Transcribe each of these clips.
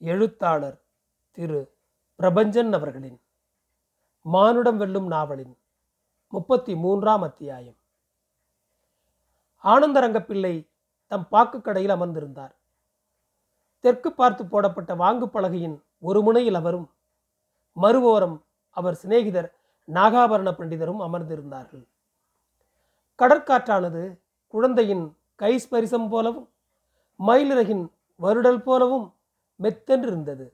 எழுத்தாளர் திரு. பிரபஞ்சன் அவர்களின் மானுடம் வெல்லும் நாவலின் முப்பத்தி மூன்றாம் அத்தியாயம். ஆனந்தரங்கப்பிள்ளை தம் பாக்கு கடையில் அமர்ந்திருந்தார். தெற்கு பார்த்து போடப்பட்ட வாங்கு பலகையின் ஒரு முனையில் அவரும் மறுவோரம் அவர் சிநேகிதர் நாகாபரண பண்டிதரும் அமர்ந்திருந்தார்கள். கடற்காற்றானது குழந்தையின் கை ஸ்பரிசம் போலவும் மயிலிறகின் வருடல் போலவும் மெத்தென்றிருந்தது.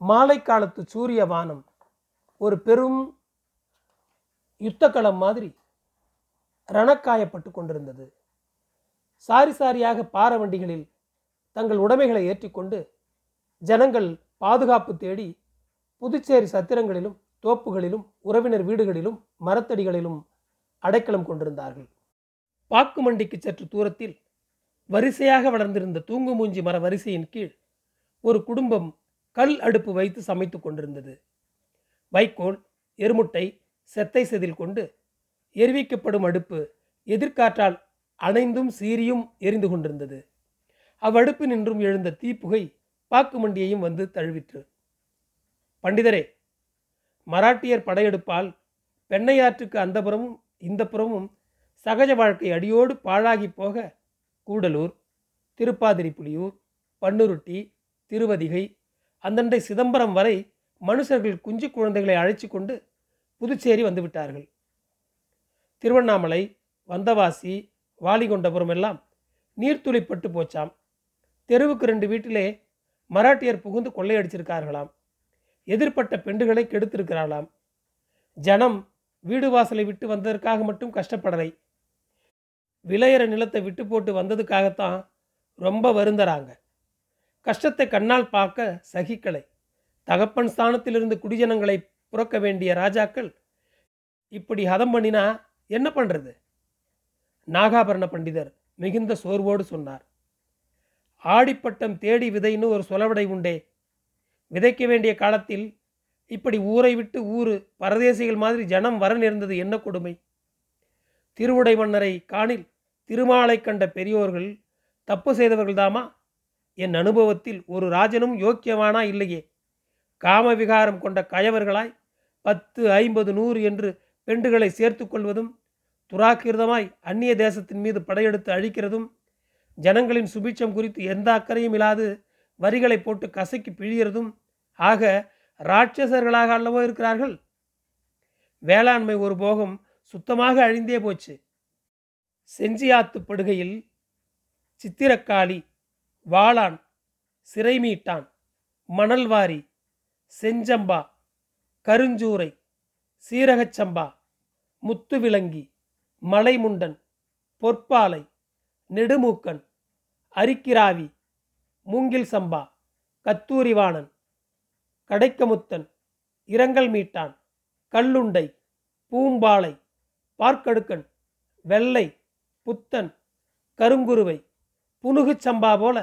மாலை காலத்து சூரிய வானம் ஒரு பெரும் யுத்தக்களம் மாதிரி ரணக்காயப்பட்டு கொண்டிருந்தது. சாரி சாரியாக பார வண்டிகளில் தங்கள் உடைமைகளை ஏற்றிக்கொண்டு ஜனங்கள் பாதுகாப்பு தேடி புதுச்சேரி சத்திரங்களிலும் தோப்புகளிலும் உறவினர் வீடுகளிலும் மரத்தடிகளிலும் அடைக்கலம் கொண்டிருந்தார்கள். பாக்குமண்டிக்கு சற்று தூரத்தில் வரிசையாக வளர்ந்திருந்த தூங்குமூஞ்சி மர வரிசையின் கீழ் ஒரு குடும்பம் கல் அடுப்பு வைத்து சமைத்துக் கொண்டிருந்தது. வைக்கோல் எருமுட்டை செத்தை செதில் கொண்டு எரிவிக்கப்படும் அடுப்பு எதிர்காற்றால் அணைந்தும் சீரியும் எரிந்து கொண்டிருந்தது. அவ்வடுப்பு நின்றும் எழுந்த தீப்புகை பாக்கு மண்டியையும் வந்து தழுவிற்று. பண்டிதரே மராட்டியர் படையெடுப்பால் பெண்ணையாற்றுக்கு அந்த புறமும் இந்த புறமும் சகஜ வாழ்க்கை அடியோடு பாழாகி போக கூடலூர் திருப்பாதிரிப்புலியூர் பன்னுருட்டி திருவதிகை அந்தண்டை சிதம்பரம் வரை மனுஷர்கள் குஞ்சு குழந்தைகளை அழைச்சி கொண்டு புதுச்சேரி வந்துவிட்டார்கள். திருவண்ணாமலை வந்தவாசி வாலிகொண்டபுரம் எல்லாம் நீர்த்துளிப்பட்டு போச்சாம். தெருவுக்கு ரெண்டு வீட்டிலே மராட்டியர் புகுந்து கொள்ளையடிச்சிருக்கார்களாம். எதிர்ப்பட்ட பெண்டுகளை கெடுத்திருக்கிறாளாம். ஜனம் வீடு வாசலை விட்டு வந்ததற்காக மட்டும் கஷ்டப்படலை. விளையிற நிலத்தை விட்டு போட்டு வந்ததுக்காகத்தான் ரொம்ப வருந்தறாங்க. கஷ்டத்தை கண்ணால் பார்க்க சகிக்கலை. தகப்பன் ஸ்தானத்திலிருந்து குடிஜனங்களை புறக்க வேண்டிய ராஜாக்கள் இப்படி ஹதம் பண்ணினா என்ன பண்ணுறது நாகாபரண பண்டிதர் மிகுந்த சோர்வோடு சொன்னார். ஆடிப்பட்டம் தேடி விதைன்னு ஒரு சொலவடை உண்டே. விதைக்க வேண்டிய காலத்தில் இப்படி ஊரை விட்டு ஊர் பரதேசிகள் மாதிரி ஜனம் வர நேர்ந்தது என்ன கொடுமை? திருவுடை மன்னரை காணில் திருமாலை கண்ட பெரியோர்கள் தப்பு செய்தவர்கள்தாமா? என் அனுபவத்தில் ஒரு ராஜனும் யோக்கியமானா இல்லையே. காம விகாரம் கொண்ட கயவர்களாய் பத்து ஐம்பது நூறு என்று பெண்டுகளை சேர்த்து கொள்வதும் துராக்கிருதமாய் அந்நிய தேசத்தின் மீது படையெடுத்து அழிக்கிறதும் ஜனங்களின் சுபிட்சம் குறித்து எந்த அக்கறையும் இல்லாது வரிகளை போட்டு கசக்கி பிழியறதும் ஆக ராட்சசர்களாக அல்லவோ இருக்கிறார்கள்? வேளாண்மை ஒரு போகம் சுத்தமாக அழிந்தே போச்சு. செஞ்சியாத்து படுகையில் சித்திரக்காளி வாளான் சிறைமீட்டான் மணல்வாரி செஞ்சம்பா கருஞ்சூரை சீரகச்சம்பா முத்துவிலங்கி மலைமுண்டன் பொற்பாலை நெடுமூக்கன் அரிக்கிராவி மூங்கில் சம்பா கத்தூரிவாணன் கடைக்கமுத்தன் இரங்கல் மீட்டான் கல்லுண்டை பூம்பாலை பார்க்கடுக்கன் வெள்ளை புத்தன் கருங்குருவை புனுகு சம்பா போல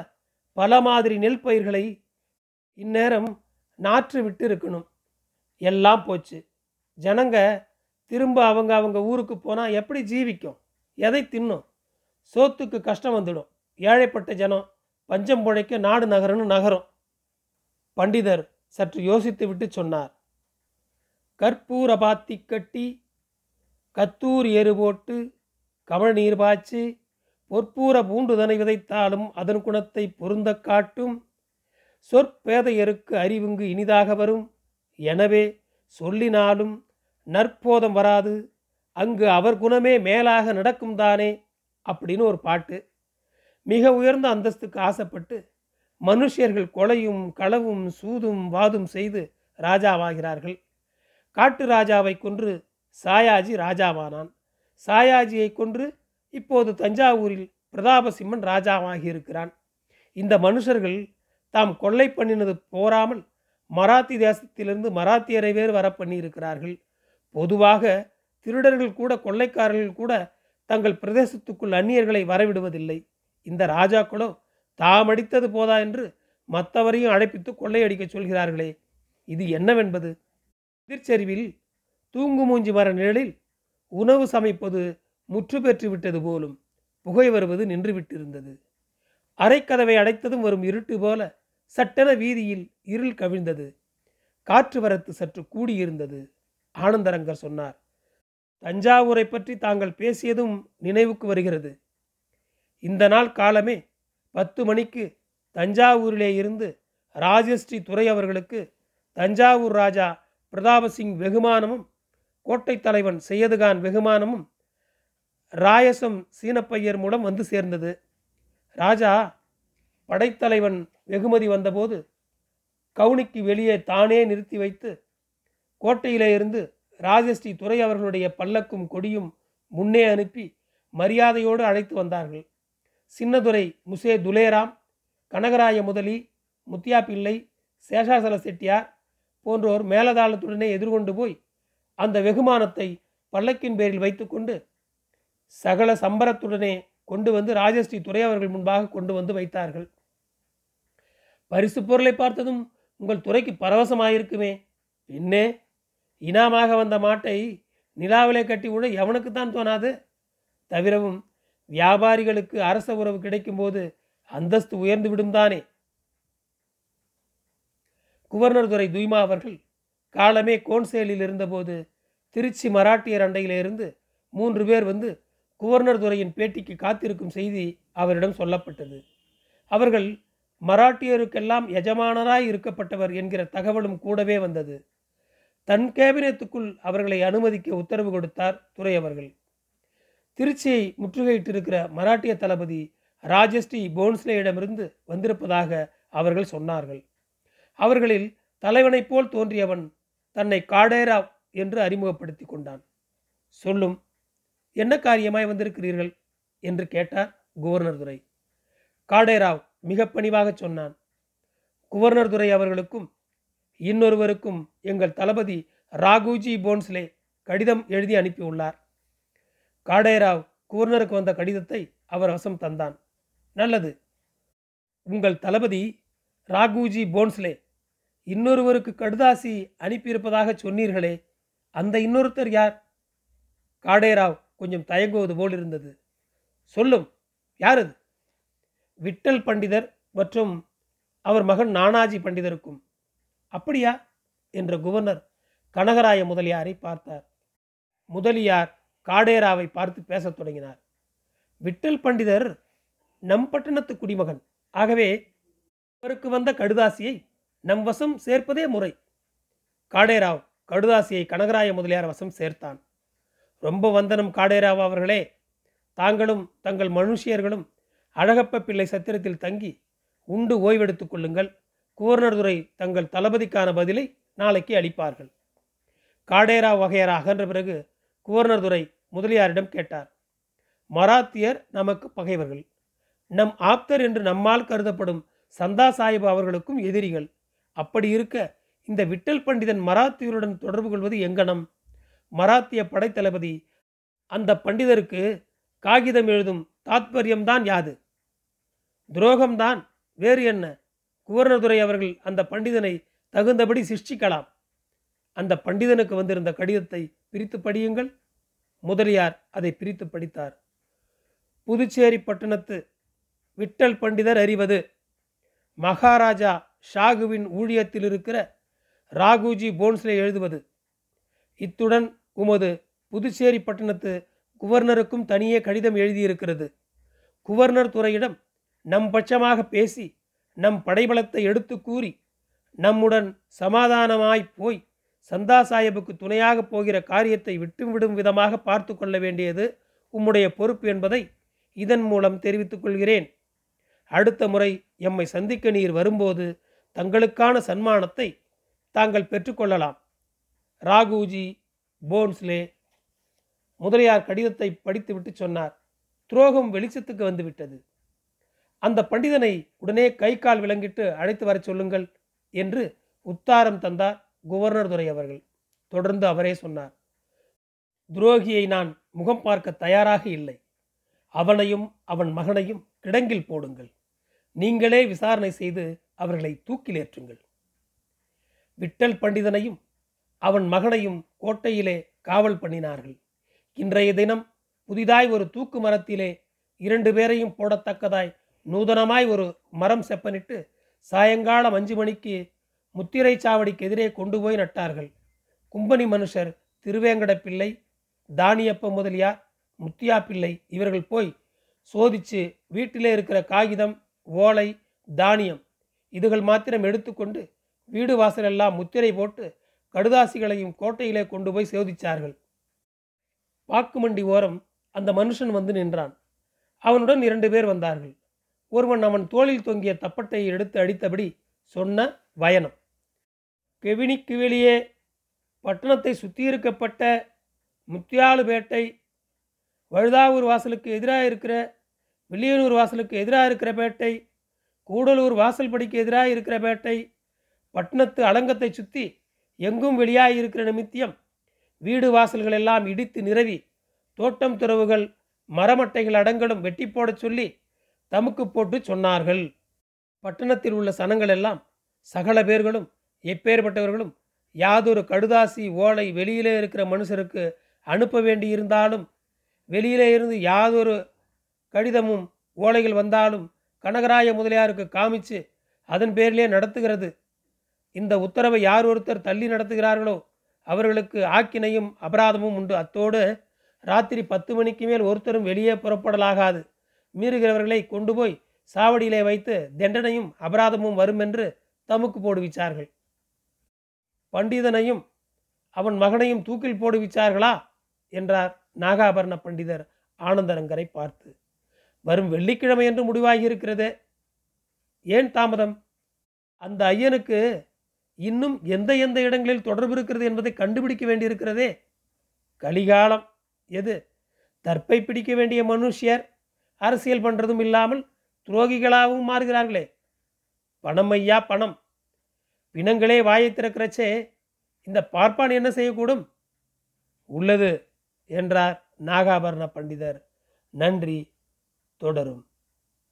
பல மாதிரி நெல் பயிர்களை இந்நேரம் நாற்று விட்டு இருக்கணும் எல்லாம் போச்சு. ஜனங்க திரும்ப அவங்க அவங்க ஊருக்கு போனால் எப்படி ஜீவிக்கும்? எதை தின்னும்? சோத்துக்கு கஷ்டம் வந்துடும். ஏழைப்பட்ட ஜனம் பஞ்சம் புழைக்க நாடு நகரன்னு நகரும். பண்டிதர் சற்று யோசித்து விட்டு சொன்னார். கற்பூர பாத்தி கட்டி கத்தூர் எரு போட்டு கமழ் நீர் பாய்ச்சி பொற்பூர பூண்டுதனை விதைத்தாலும் அதன் குணத்தை பொருந்த காட்டும். சொற்பேதையருக்கு அறிவுங்கு இனிதாக வரும். எனவே சொல்லினாலும் நற்போதம் வராது. அங்கு அவர் குணமே மேலாக நடக்கும் தானே அப்படின்னு ஒரு பாட்டு. மிக உயர்ந்த அந்தஸ்துக்கு ஆசைப்பட்டு மனுஷர்கள் கொலையும் களவும் சூதும் வாதும் செய்து ராஜாவாகிறார்கள். காட்டு ராஜாவை கொன்று சாயாஜி ராஜாவானான். சாயாஜியை கொன்று இப்போது தஞ்சாவூரில் பிரதாபசிம்மன் ராஜாவாகி இருக்கிறான் இந்த மனுஷர்கள் தாம் கொள்ளை பண்ணினது போராமல் மராத்தி தேசத்திலிருந்து மராத்தியரை வேறு வர பண்ணியிருக்கிறார்கள். பொதுவாக திருடர்கள் கூட கொள்ளைக்காரர்கள் கூட தங்கள் பிரதேசத்துக்குள் அந்நியர்களை வரவிடுவதில்லை. இந்த ராஜாக்களோ தாம் அடித்தது போதா என்று மற்றவரையும் அழைப்பித்து கொள்ளையடிக்க சொல்கிறார்களே. இது என்னவென்பது? எதிர்ச்சரிவில் தூங்குமூஞ்சி மர நிழலில் உணவு சமைப்பது முற்று பெற்றுவிட்டது போலும் புகை வருவது நின்றுவிட்டிருந்தது அரைக்கதவை அடைத்ததும் வரும் இருட்டு போல சட்டென வீதியில் இருள் கவிழ்ந்தது. காற்று வரத்து சற்று கூடியிருந்தது. ஆனந்தரங்கர் சொன்னார் தஞ்சாவூரை பற்றி தாங்கள் பேசியதும் நினைவுக்கு வருகிறது. இந்த நாள் காலமே பத்து மணிக்கு தஞ்சாவூரிலே இருந்து ராஜஸ்ரீ துறை அவர்களுக்கு தஞ்சாவூர் ராஜா பிரதாபசிங் வெகுமானமும் கோட்டை தலைவன் செய்யதுகான் வெகுமானமும் ராயசம் சீனப்பையர் மூலம் வந்து சேர்ந்தது. ராஜா படைத்தலைவன் வெகுமதி வந்தபோது கவுனிக்கு வெளியே தானே நிறுத்தி வைத்து கோட்டையிலே இருந்து ராஜஸ்ரீ துறை அவர்களுடைய பல்லக்கும் கொடியும் முன்னே அனுப்பி மரியாதையோடு அழைத்து வந்தார்கள். சின்னதுரை முசே துலேராம் கனகராய முதலி முத்தியா பிள்ளை சேஷாசல செட்டியார் போன்றோர் மேலதாளத்துடனே எதிர்கொண்டு போய் அந்த வெகுமானத்தை பல்லக்கின் பேரில் வைத்துக்கொண்டு சகல சம்பரத்துடனே கொண்டு வந்து ராஜஸ்ரீ துறை அவர்கள் முன்பாக கொண்டு வந்து வைத்தார்கள். பரிசு பொருளை பார்த்ததும் உங்கள் துறைக்கு பரவசமாயிருக்குமே. என்ன இனாமாக வந்த மாட்டை நிலாவிலே கட்டி விட எவனுக்குத்தான் தோணாது? தவிரவும் வியாபாரிகளுக்கு அரச உறவு கிடைக்கும்போது அந்தஸ்து உயர்ந்து விடும் தானே. குவர்னர் துறை துய்மா அவர்கள் காலமே கோன்சேலில் இருந்தபோது திருச்சி மராட்டியர் அண்டையிலிருந்து மூன்று பேர் வந்து குவர்னர் துறையின் பேட்டிக்கு காத்திருக்கும் செய்தி அவரிடம் சொல்லப்பட்டது. அவர்கள் மராட்டியருக்கெல்லாம் எஜமானராய் இருக்கப்பட்டவர் என்கிற தகவலும் கூடவே வந்தது. தன் கேபினத்துக்குள் அவர்களை அனுமதிக்க உத்தரவு கொடுத்தார் துறை அவர்கள். திருச்சியை முற்றுகையிட்டிருக்கிற மராட்டிய தளபதி ராஜஸ்ரீ போன்ஸ்லேயிடமிருந்து வந்திருப்பதாக அவர்கள் சொன்னார்கள். அவர்களில் தலைவனைப் போல் தோன்றியவன் தன்னை காடேரா என்று அறிமுகப்படுத்தி கொண்டான். சொல்லும் என்ன காரியமாய் வந்திருக்கிறீர்கள்? என்று கேட்டார் குவர்னர் துரை. காடேராவ் மிக பணிவாக சொன்னான். குவர்னர் துரை அவர்களுக்கும் இன்னொருவருக்கும் எங்கள் தளபதி ராகுஜி போன்ஸ்லே கடிதம் எழுதி அனுப்பியுள்ளார். காடேராவ் குவர்னருக்கு வந்த கடிதத்தை அவர் வசம் தந்தான். நல்லது. உங்கள் தளபதி ராகுஜி போன்ஸ்லே இன்னொருவருக்கு கடுதாசி அனுப்பியிருப்பதாக சொன்னீர்களே அந்த இன்னொருத்தர் யார்? காடேராவ் கொஞ்சம் தயங்குவது போல் இருந்தது. சொல்லும் யார் அது விட்டல் பண்டிதர் மற்றும் அவர் மகன் நானாஜி பண்டிதருக்கும். அப்படியா? என்ற குவர்னர் கனகராய முதலியாரை பார்த்தார். முதலியார் காடேராவை பார்த்து பேசத் தொடங்கினார். விட்டல் பண்டிதர் நம் பட்டணத்து குடிமகன். ஆகவே அவருக்கு வந்த கடுதாசியை நம் வசம் சேர்ப்பதே முறை. காடேராவ் கடுதாசியை கனகராய முதலியார் வசம் சேர்த்தான். ரொம்ப வந்தனம் காடேராவ் அவர்களே தாங்களும் தங்கள் மனுஷியர்களும் அழகப்ப பிள்ளை சத்திரத்தில் தங்கி உண்டு ஓய்வெடுத்துக் கொள்ளுங்கள். குவர்னர் துறை தங்கள் தளபதிக்கான பதிலை நாளைக்கு அளிப்பார்கள். காடேரா வகையரா அகன்ற பிறகு குவர்னர் துறை முதலியாரிடம் கேட்டார் மராத்தியர் நமக்கு பகைவர்கள். நம் ஆப்தர் என்று நம்மால் கருதப்படும் சந்தா சாஹிப் அவர்களுக்கும் எதிரிகள். அப்படி இருக்க இந்த விட்டல் பண்டிதன் மராத்தியருடன் தொடர்பு கொள்வது எங்கனம் மராத்திய படைத்தளபதி. அந்த பண்டிதருக்கு காகிதம் எழுதும் தாத்பரியம்தான் யாது? துரோகம்தான் வேறு என்ன? குவர்ணதுரை அவர்கள் அந்த பண்டிதனை தகுந்தபடி சிருஷ்டிக்கலாம். அந்த பண்டிதனுக்கு வந்திருந்த கடிதத்தை பிரித்து படியுங்கள். முதலியார் அதை பிரித்து படித்தார். புதுச்சேரி பட்டணத்து விட்டல் பண்டிதர் அறிவது மகாராஜா ஷாகுவின் ஊழியத்தில் இருக்கிற ராகுஜி போன்ஸ்லே எழுதுவது. இத்துடன் உமது புதுச்சேரி பட்டணத்து குவர்னருக்கும் தனியே கடிதம் எழுதியிருக்கிறது. குவர்னர் துறையிடம் நம் பட்சமாக பேசி நம் படைபலத்தை எடுத்து கூறி நம்முடன் சமாதானமாய் போய் சந்தா சாஹிபுக்கு துணையாக போகிற காரியத்தை விட்டுவிடும் விதமாக பார்த்து கொள்ள வேண்டியது உம்முடைய பொறுப்பு என்பதை இதன் மூலம் தெரிவித்துக் கொள்கிறேன். அடுத்த முறை எம்மை சந்திக்க நீர் வரும்போது தங்களுக்கான சன்மானத்தை தாங்கள் பெற்றுக்கொள்ளலாம் ராகுஜி போன்ஸ்லே முதலியார் கடிதத்தை படித்துவிட்டு சொன்னார். துரோகம் வெளிச்சத்துக்கு வந்துவிட்டது. அந்த பண்டிதனை உடனே கை கால் விளங்கிட்டு அழைத்து வரச் சொல்லுங்கள் என்று உத்தாரம் தந்தார் குவர்னர் துரை அவர்கள். தொடர்ந்து அவரே சொன்னார் துரோகியை நான் முகம் பார்க்க தயாராக இல்லை. அவனையும் அவன் மகனையும் கிடங்கில் போடுங்கள். நீங்களே விசாரணை செய்து அவர்களை தூக்கிலேற்றுங்கள் விட்டல் பண்டிதனையும் அவன் மகனையும் கோட்டையிலே காவல் பண்ணினார்கள். இன்றைய தினம் புதிதாய் ஒரு தூக்கு மரத்திலே இரண்டு பேரையும் போடத்தக்கதாய் நூதனமாய் ஒரு மரம் செப்பனிட்டு சாயங்காலம் அஞ்சு மணிக்கு முத்திரை சாவடிக்கு எதிரே கொண்டு போய் நட்டார்கள். கும்பனி மனுஷர் திருவேங்கட பிள்ளை தானியப்ப முதலியார் முத்தியா பிள்ளை இவர்கள் போய் சோதிச்சு வீட்டிலே இருக்கிற காகிதம் ஓலை தானியம் இதுகள் மாத்திரம் எடுத்துக்கொண்டு வீடு வாசலெல்லாம் முத்திரை போட்டு கடுதாசிகளையும் கோட்டையிலே கொண்டு போய் சோதிச்சார்கள். வாக்குமண்டி ஓரம் அந்த மனுஷன் வந்து நின்றான். அவனுடன் இரண்டு பேர் வந்தார்கள். ஒருவன் அவன் தோளில் தொங்கிய தப்பட்டையை எடுத்து அடித்தபடி சொன்ன வயனம். கெவினிக்கு வெளியே பட்டணத்தை சுத்தியிருக்கப்பட்ட முத்தியாலுபேட்டை வழுதாவூர் வாசலுக்கு எதிராக இருக்கிற வில்லியனூர் வாசலுக்கு எதிராக இருக்கிற பேட்டை கூடலூர் வாசல் படிக்கு எதிராக இருக்கிற பேட்டை பட்டணத்து அலங்கத்தை சுற்றி எங்கும் வெளியாக இருக்கிற நிமித்தியம். வீடு வாசல்கள் எல்லாம் இடித்து நிரவி தோட்டம் துறவுகள் மரமட்டைகள் அடங்கலும் வெட்டி போடச் சொல்லி தமுக்கு போட்டு சொன்னார்கள். பட்டணத்தில் உள்ள சனங்கள் எல்லாம் சகல பேர்களும் எப்பேற்பட்டவர்களும் யாதொரு கடுதாசி ஓலை வெளியிலே இருக்கிற மனுஷருக்கு அனுப்ப வேண்டியிருந்தாலும் வெளியிலே இருந்து யாதொரு கடிதமும் ஓலைகள் வந்தாலும் கனகராய முதலியாருக்கு காமிச்சு அதன் பேரிலே நடத்துகிறது. இந்த உத்தரவை யார் ஒருத்தர் தள்ளி நடத்துகிறார்களோ அவர்களுக்கு ஆக்கினையும் அபராதமும் உண்டு. அத்தோடு ராத்திரி பத்து மணிக்கு மேல் ஒருத்தரும் வெளியே புறப்படலாகாது. மீறுகிறவர்களை கொண்டு போய் சாவடியிலே வைத்து தண்டனையும் அபராதமும் வரும் என்று தமுக்கு போடுவிச்சார்கள். பண்டிதனையும் அவன் மகனையும் தூக்கில் போடுவிச்சார்களா? என்றார் நாகாபரண பண்டிதர் ஆனந்தரங்கரை பார்த்து. வரும் வெள்ளிக்கிழமை என்று முடிவாகி இருக்கிறதே ஏன் தாமதம்? அந்த ஐயனுக்கு இன்னும் எந்த எந்த இடங்களில் தொடர்பு இருக்கிறது என்பதை கண்டுபிடிக்க வேண்டியிருக்கிறதே கலிகாலம். எது? தற்பை பிடிக்க வேண்டிய மனுஷியர் அரசியல் பண்ணுறதும் இல்லாமல் துரோகிகளாகவும் மாறுகிறார்களே. பணம் ஐயா பணம். பிணங்களே வாயை திறக்கிறச்சே இந்த பார்ப்பான் என்ன செய்யக்கூடும்? உள்ளது என்றார் நாகாபரண பண்டிதர். நன்றி தொடரும்.